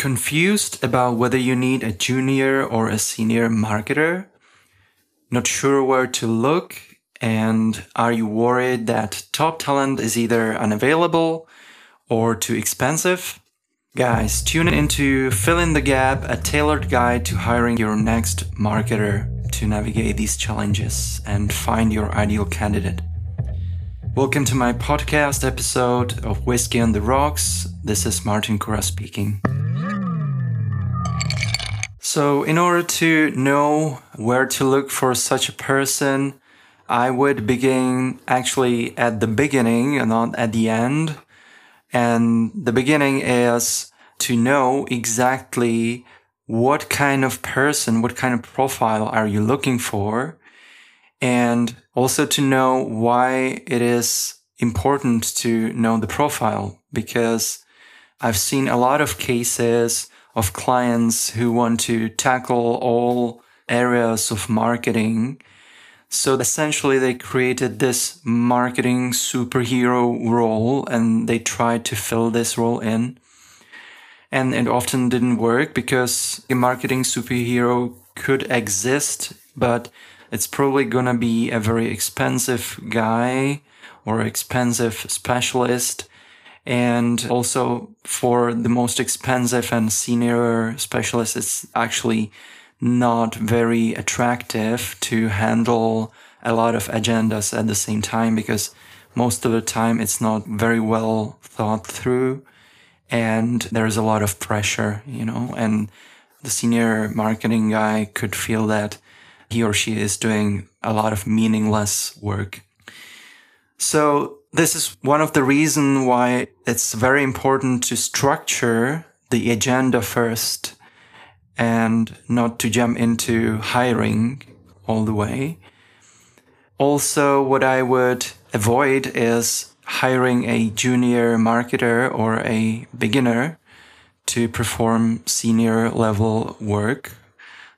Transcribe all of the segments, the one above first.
Confused about whether you need a junior or a senior marketer? Not sure where to look? And are you worried that top talent is either unavailable or too expensive? Guys, tune into Fill in the Gap, a tailored guide to hiring your next marketer to navigate these challenges and find your ideal candidate. Welcome to my podcast episode of Whiskey on the Rocks. This is Martin Kura speaking. So, in order to know where to look for such a person, I would begin actually at the beginning and not at the end. And the beginning is to know exactly what kind of person, what kind of profile are you looking for? And also to know why it is important to know the profile because I've seen a lot of cases of clients who want to tackle all areas of marketing. So essentially they created this marketing superhero role and they tried to fill this role in. And it often didn't work because a marketing superhero could exist, but it's probably gonna be a very expensive guy or expensive specialist and also for the most expensive and senior specialists, it's actually not very attractive to handle a lot of agendas at the same time because most of the time it's not very well thought through and there's a lot of pressure, you know, and the senior marketing guy could feel that he or she is doing a lot of meaningless work. So this is one of the reasons why it's very important to structure the agenda first and not to jump into hiring all the way. Also, what I would avoid is hiring a junior marketer or a beginner to perform senior level work.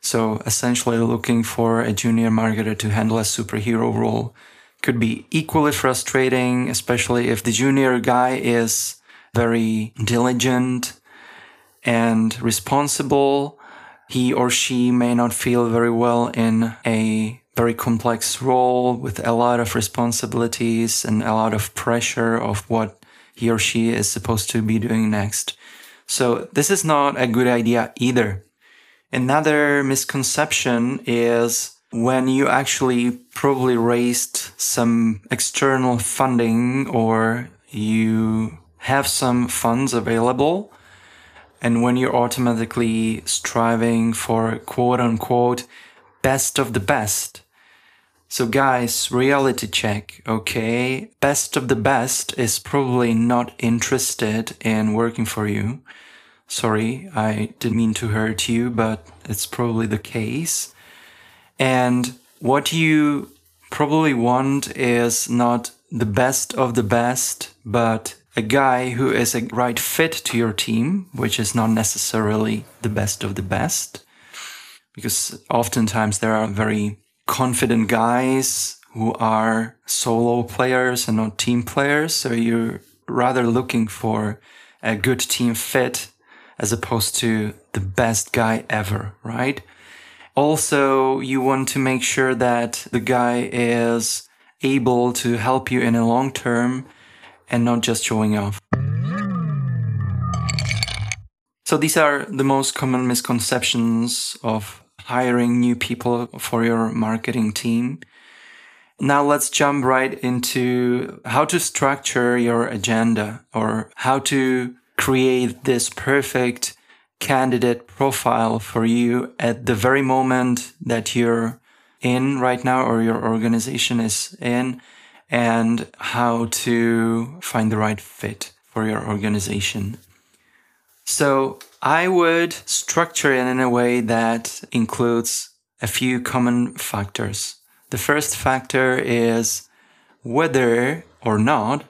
So essentially looking for a junior marketer to handle a superhero role could be equally frustrating, especially if the junior guy is very diligent and responsible. He or she may not feel very well in a very complex role with a lot of responsibilities and a lot of pressure of what he or she is supposed to be doing next. So this is not a good idea either. Another misconception is when you actually probably raised some external funding or you have some funds available and when you're automatically striving for quote unquote best of the best. So guys, reality check, okay? Best of the best is probably not interested in working for you. Sorry, I didn't mean to hurt you, but it's probably the case. And what you probably want is not the best of the best, but a guy who is a right fit to your team, which is not necessarily the best of the best. Because oftentimes there are very confident guys who are solo players and not team players. So you're rather looking for a good team fit as opposed to the best guy ever, right? Also, you want to make sure that the guy is able to help you in a long term and not just showing off. So these are the most common misconceptions of hiring new people for your marketing team. Now let's jump right into how to structure your agenda or how to create this perfect candidate profile for you at the very moment that you're in right now or your organization is in and how to find the right fit for your organization. So I would structure it in a way that includes a few common factors. The first factor is whether or not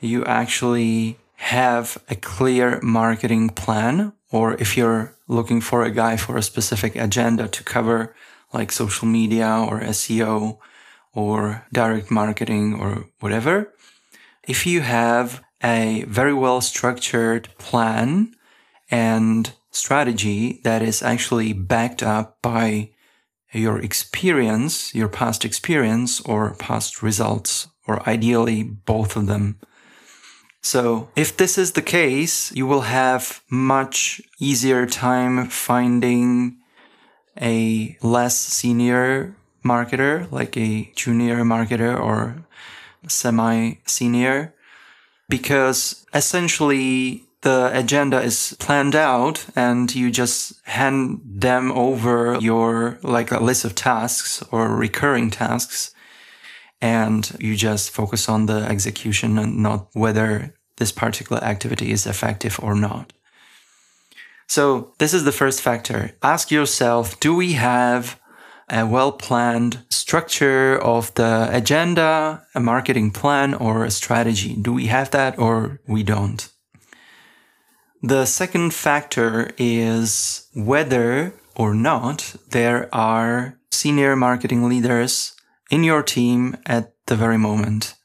you actually have a clear marketing plan or if you're looking for a guy for a specific agenda to cover like social media or SEO or direct marketing or whatever, if you have a very well structured plan and strategy that is actually backed up by your experience, your past experience or past results, or ideally both of them. So if this is the case, you will have much easier time finding a less senior marketer, like a junior marketer or semi senior, because essentially the agenda is planned out and you just hand them over your like a list of tasks or recurring tasks and you just focus on the execution and not whether this particular activity is effective or not. So this is the first factor. Ask yourself, do we have a well planned structure of the agenda, a marketing plan or a strategy? Do we have that or we don't? The second factor is whether or not there are senior marketing leaders in your team at the very moment.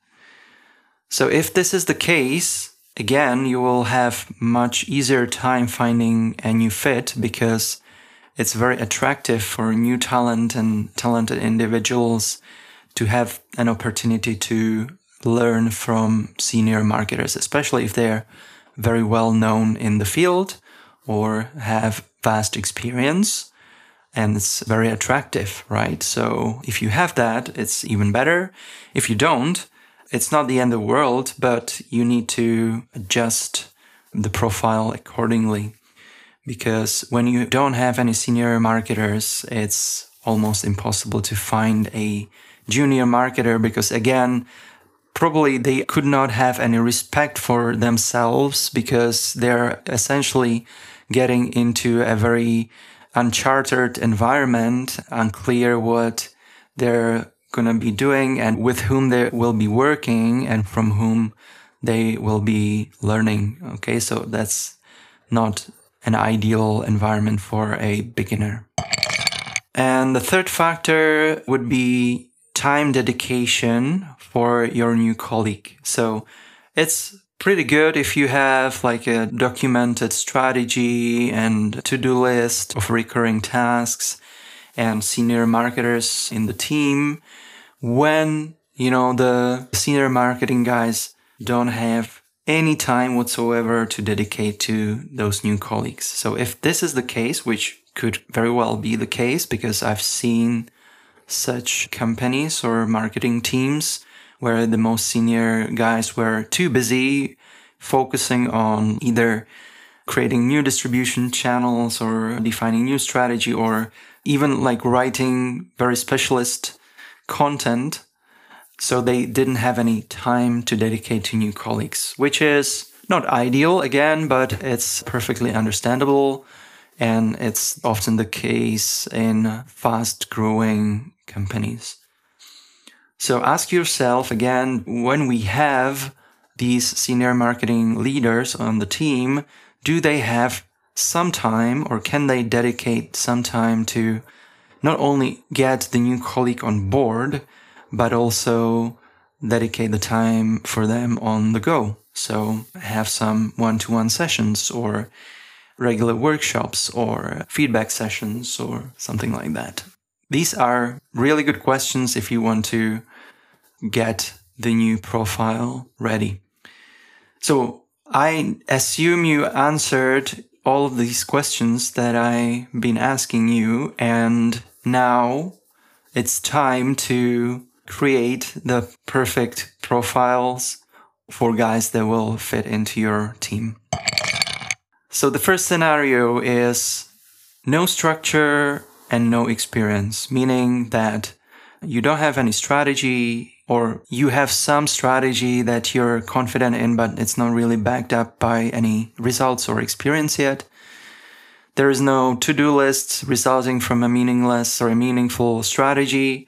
So if this is the case, again, you will have much easier time finding a new fit because it's very attractive for new talent and talented individuals to have an opportunity to learn from senior marketers, especially if they're very well known in the field or have vast experience and it's very attractive, right? So if you have that, it's even better. If you don't, it's not the end of the world, but you need to adjust the profile accordingly. Because when you don't have any senior marketers, it's almost impossible to find a junior marketer because again, probably they could not have any respect for themselves because they're essentially getting into a very uncharted environment, unclear what they're going to be doing and with whom they will be working and from whom they will be learning. Okay. So that's not an ideal environment for a beginner. And the third factor would be time dedication for your new colleague. So it's pretty good if you have like a documented strategy and to-do list of recurring tasks and senior marketers in the team when you know the senior marketing guys don't have any time whatsoever to dedicate to those new colleagues. So if this is the case, which could very well be the case because I've seen such companies or marketing teams where the most senior guys were too busy focusing on either creating new distribution channels or defining new strategy or even like writing very specialist content. So they didn't have any time to dedicate to new colleagues, which is not ideal again, but it's perfectly understandable. And it's often the case in fast growing companies. So ask yourself again, when we have these senior marketing leaders on the team, do they have some time or can they dedicate some time to not only get the new colleague on board, but also dedicate the time for them on the go. So have some one-to-one sessions or regular workshops or feedback sessions or something like that. These are really good questions if you want to get the new profile ready. So I assume you answered all of these questions that I've been asking you. And now it's time to create the perfect profiles for guys that will fit into your team. So the first scenario is no structure and no experience, meaning that you don't have any strategy or you have some strategy that you're confident in, but it's not really backed up by any results or experience yet. There is no to-do list resulting from a meaningless or a meaningful strategy.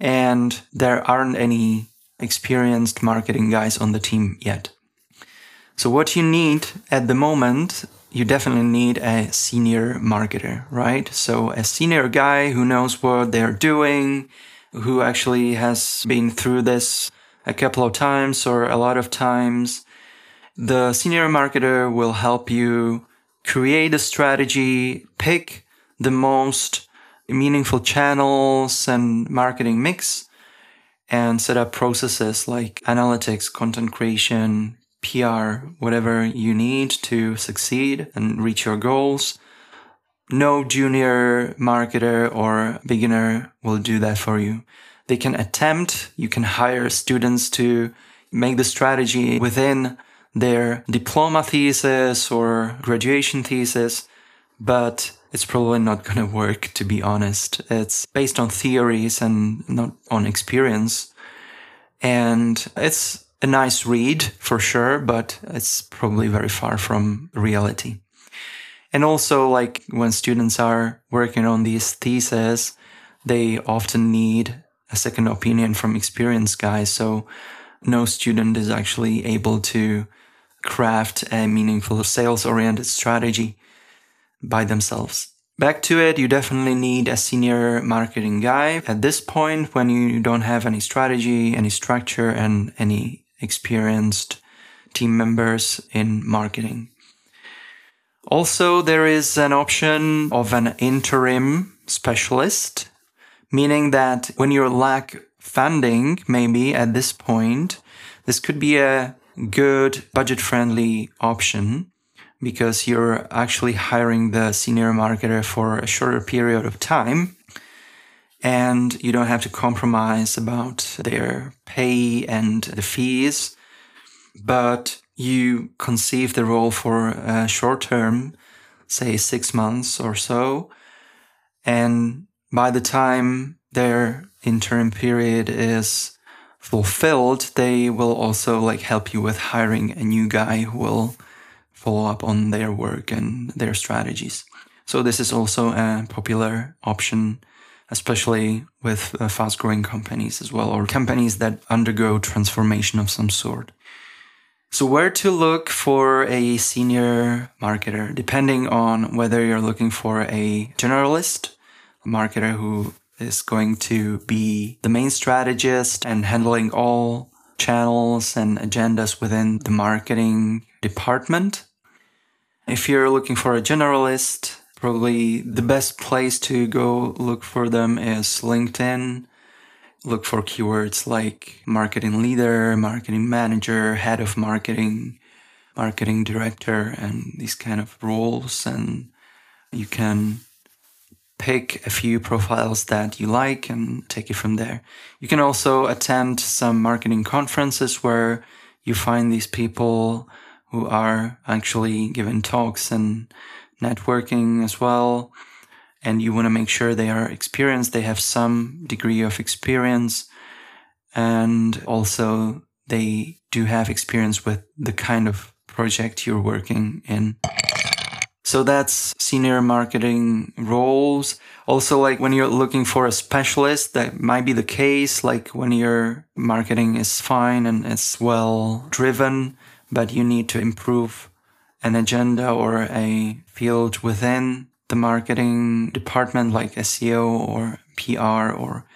And there aren't any experienced marketing guys on the team yet. So what you need at the moment you definitely need a senior marketer, right? So a senior guy who knows what they're doing, who actually has been through this a couple of times or a lot of times. The senior marketer will help you create a strategy, pick the most meaningful channels and marketing mix, and set up processes like analytics, content creation, PR, whatever you need to succeed and reach your goals. No junior marketer or beginner will do that for you. They can attempt, you can hire students to make the strategy within their diploma thesis or graduation thesis, but it's probably not going to work, to be honest. It's based on theories and not on experience. And it's a nice read for sure, but it's probably very far from reality. And also, like when students are working on these theses, they often need a second opinion from experienced guys. So no student is actually able to craft a meaningful sales oriented strategy by themselves. Back to it, you definitely need a senior marketing guy at this point when you don't have any strategy, any structure, and any experienced team members in marketing. Also, there is an option of an interim specialist, meaning that when you lack funding, maybe at this point, this could be a good budget friendly option because you're actually hiring the senior marketer for a shorter period of time and you don't have to compromise about their pay and the fees, but you conceive the role for a short term, say six months or so. And by the time their interim period is fulfilled, they will also like help you with hiring a new guy who will follow up on their work and their strategies. So this is also a popular option especially with uh, fast growing companies as well, or companies that undergo transformation of some sort. So, where to look for a senior marketer, depending on whether you're looking for a generalist, a marketer who is going to be the main strategist and handling all channels and agendas within the marketing department. If you're looking for a generalist, Probably the best place to go look for them is LinkedIn. Look for keywords like marketing leader, marketing manager, head of marketing, marketing director, and these kind of roles. And you can pick a few profiles that you like and take it from there. You can also attend some marketing conferences where you find these people who are actually giving talks and networking as well. And you want to make sure they are experienced, they have some degree of experience, and also they do have experience with the kind of project you're working in. So that's senior marketing roles. Also, like when you're looking for a specialist, that might be the case. Like when your marketing is fine and it's well driven, but you need to improve an agenda or a field within the marketing department like SEO or PR or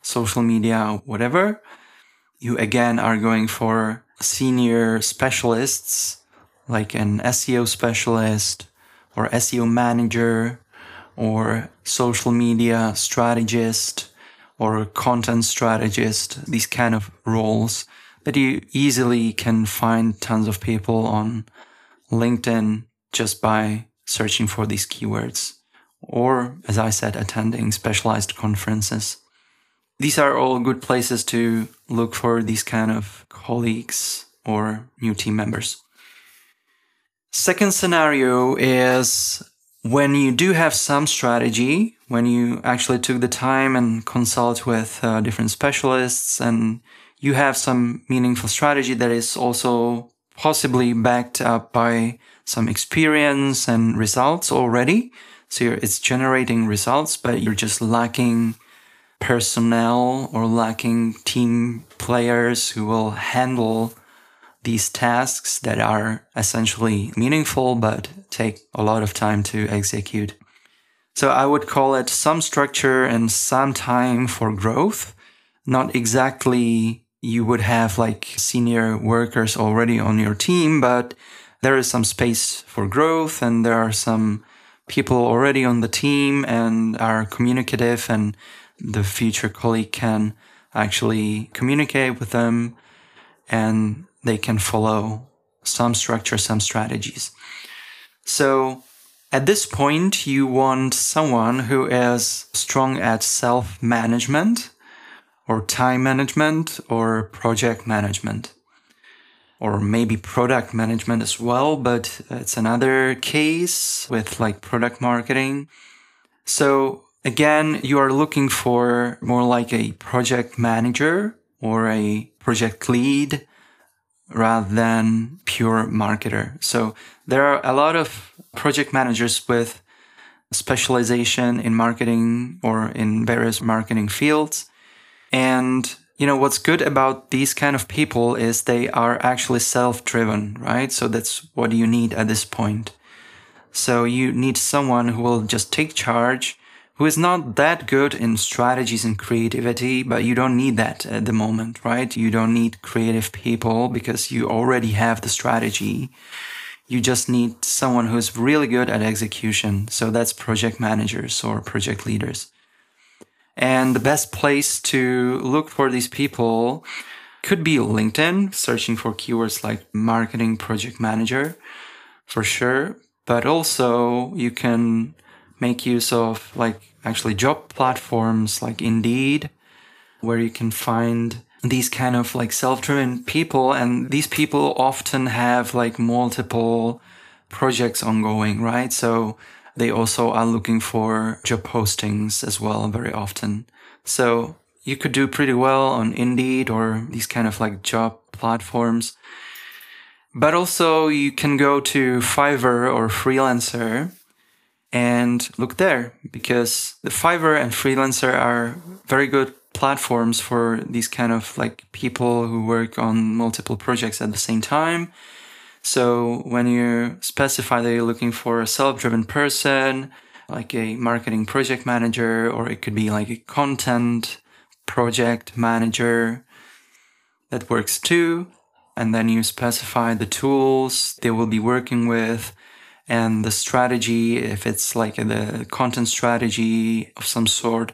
social media, or whatever, you again are going for senior specialists like an SEO specialist or SEO manager or social media strategist or content strategist, these kind of roles that you easily can find tons of people on LinkedIn just by searching for these keywords or, as I said, attending specialized conferences. These are all good places to look for these kind of colleagues or new team members. Second scenario is when you do have some strategy, when you actually took the time and consult with uh, different specialists and you have some meaningful strategy that is also possibly backed up by some experience and results already. So it's generating results, but you're just lacking personnel or lacking team players who will handle these tasks that are essentially meaningful but take a lot of time to execute. So I would call it some structure and some time for growth, not exactly you would have like senior workers already on your team, but there is some space for growth and there are some people already on the team and are communicative and the future colleague can actually communicate with them and they can follow some structure, some strategies. So at this point, you want someone who is strong at self management or time management or project management or maybe product management as well, but it's another case with like product marketing. So again, you are looking for more like a project manager or a project lead rather than pure marketer. So there are a lot of project managers with specialization in marketing or in various marketing fields. And you know what's good about these kind of people is they are actually self-driven, right? So that's what you need at this point. So you need someone who will just take charge who is not that good in strategies and creativity, but you don't need that at the moment, right? You don't need creative people because you already have the strategy. You just need someone who's really good at execution. So that's project managers or project leaders. And the best place to look for these people could be LinkedIn, searching for keywords like marketing project manager for sure. But also you can make use of like actually job platforms like Indeed, where you can find these kind of like self-driven people. And these people often have like multiple projects ongoing, right? So they also are looking for job postings as well very often. So you could do pretty well on Indeed or these kind of like job platforms. But also you can go to Fiverr or Freelancer and look there because the Fiverr and Freelancer are very good platforms for these kind of like people who work on multiple projects at the same time. So when you specify that you're looking for a self-driven person, like a marketing project manager, or it could be like a content project manager, that works too. And then you specify the tools they will be working with and the strategy, if it's like the content strategy of some sort,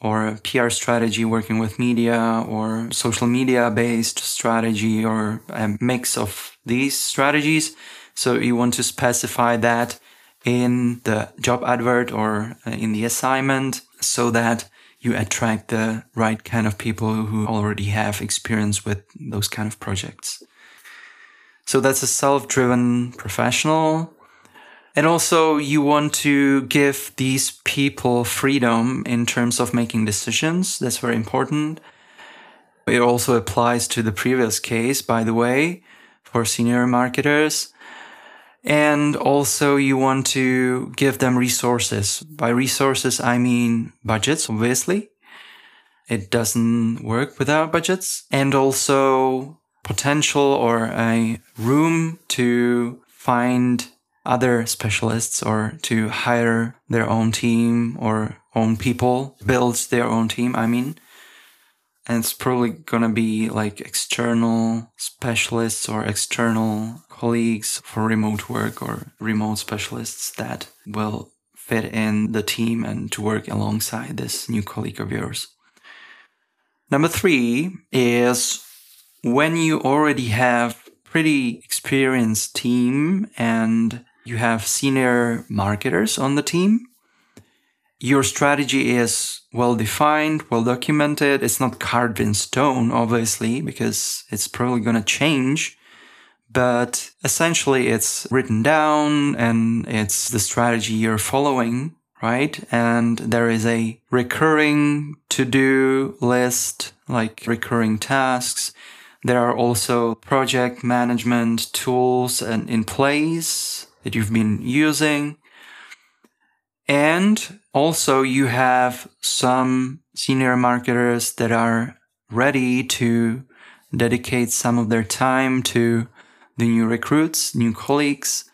or a PR strategy working with media, or social media based strategy, or a mix of these strategies. So you want to specify that in the job advert or uh, in the assignment so that you attract the right kind of people who already have experience with those kind of projects. So that's a self-driven professional and also, you want to give these people freedom in terms of making decisions. That's very important. It also applies to the previous case, by the way, for senior marketers. And also, you want to give them resources. By resources, I mean budgets, obviously. It doesn't work without budgets. And also potential or a room to find other specialists or to hire their own team or own people, build their own team, I mean. And it's probably gonna be like external specialists or external colleagues for remote work or remote specialists that will fit in the team and to work alongside this new colleague of yours. Number three is when you already have pretty experienced team and you have senior marketers on the team. Your strategy is well defined, well documented. It's not carved in stone, obviously, because it's probably going to change. But essentially, it's written down and it's the strategy you're following, right? And there is a recurring to do list, like recurring tasks. There are also project management tools and in place that you've been using. And also you have some senior marketers that are ready to dedicate some of their time to the new recruits, new colleagues,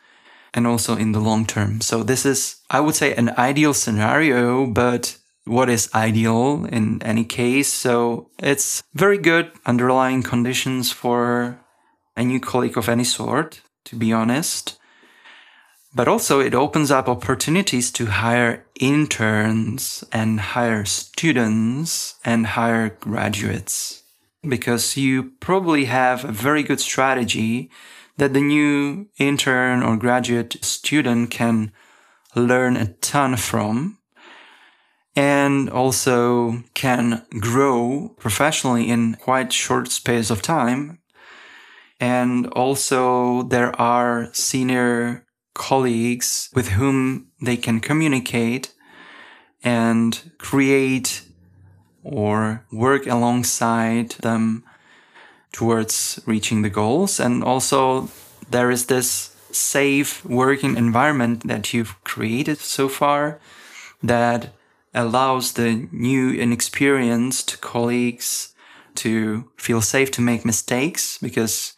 and also in the long term. So this is, I would say, an ideal scenario, but what is ideal in any case? So it's very good underlying conditions for a new colleague of any sort to be honest. But also it opens up opportunities to hire interns and hire students and hire graduates because you probably have a very good strategy that the new intern or graduate student can learn a ton from and also can grow professionally in quite short space of time. And also there are senior colleagues with whom they can communicate and create or work alongside them towards reaching the goals. And also there is this safe working environment that you've created so far that allows the new and experienced colleagues to feel safe to make mistakes because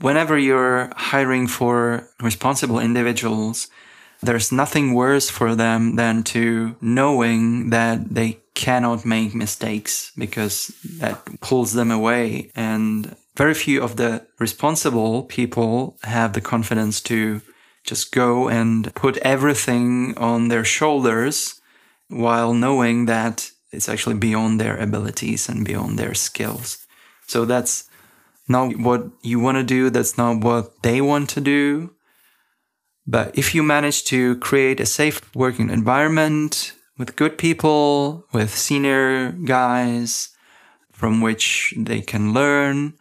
whenever you're hiring for responsible individuals, there's nothing worse for them than to knowing that they cannot make mistakes because that pulls them away. And very few of the responsible people have the confidence to just go and put everything on their shoulders while knowing that it's actually beyond their abilities and beyond their skills. So that's not what you want to do. That's not what they want to do. But if you manage to create a safe working environment with good people, with senior guys from which they can learn,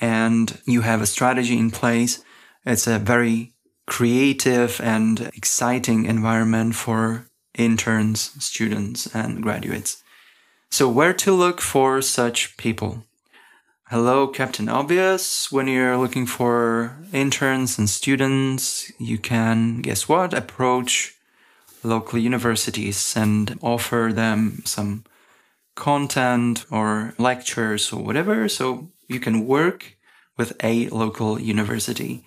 and you have a strategy in place, it's a very creative and exciting environment for interns, students, and graduates. So, where to look for such people? Hello, Captain Obvious. When you're looking for interns and students, you can, guess what, approach local universities and offer them some content or lectures or whatever. So you can work with a local university.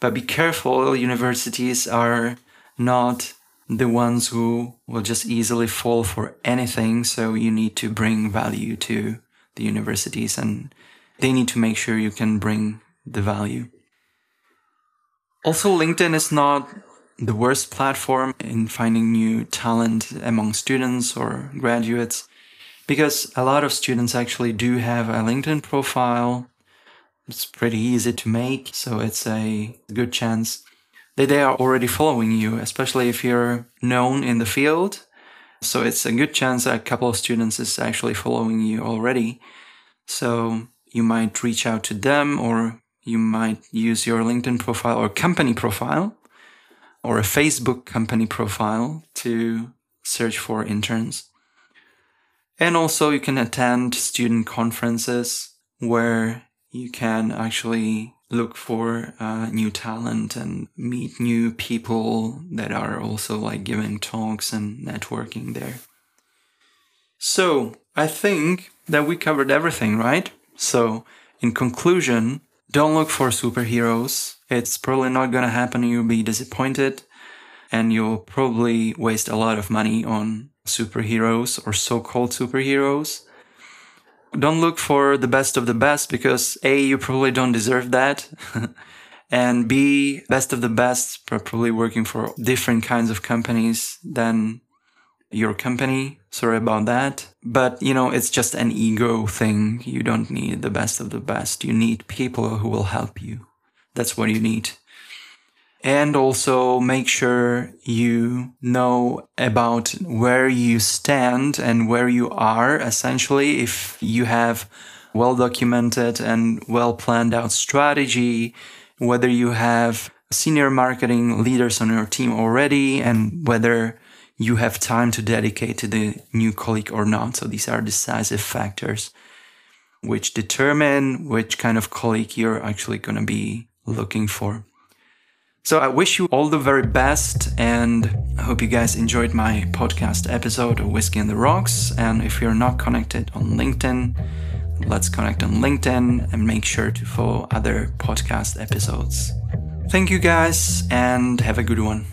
But be careful, universities are not the ones who will just easily fall for anything. So you need to bring value to the universities and they need to make sure you can bring the value. Also, LinkedIn is not the worst platform in finding new talent among students or graduates because a lot of students actually do have a LinkedIn profile. It's pretty easy to make, so it's a good chance that they are already following you, especially if you're known in the field. So it's a good chance that a couple of students is actually following you already. So you might reach out to them or you might use your LinkedIn profile or company profile or a Facebook company profile to search for interns. And also you can attend student conferences where you can actually look for uh, new talent and meet new people that are also like giving talks and networking there. So I think that we covered everything, right? So, in conclusion, don't look for superheroes. It's probably not going to happen. You'll be disappointed and you'll probably waste a lot of money on superheroes or so-called superheroes. Don't look for the best of the best because A, you probably don't deserve that. and B, best of the best, probably working for different kinds of companies than your company. Sorry about that. But, you know, it's just an ego thing. You don't need the best of the best. You need people who will help you. That's what you need. And also make sure you know about where you stand and where you are. Essentially, if you have well documented and well planned out strategy, whether you have senior marketing leaders on your team already and whether you have time to dedicate to the new colleague or not. So these are decisive factors which determine which kind of colleague you're actually going to be looking for. So I wish you all the very best and I hope you guys enjoyed my podcast episode of Whiskey and the Rocks. And if you're not connected on LinkedIn, let's connect on LinkedIn and make sure to follow other podcast episodes. Thank you guys and have a good one.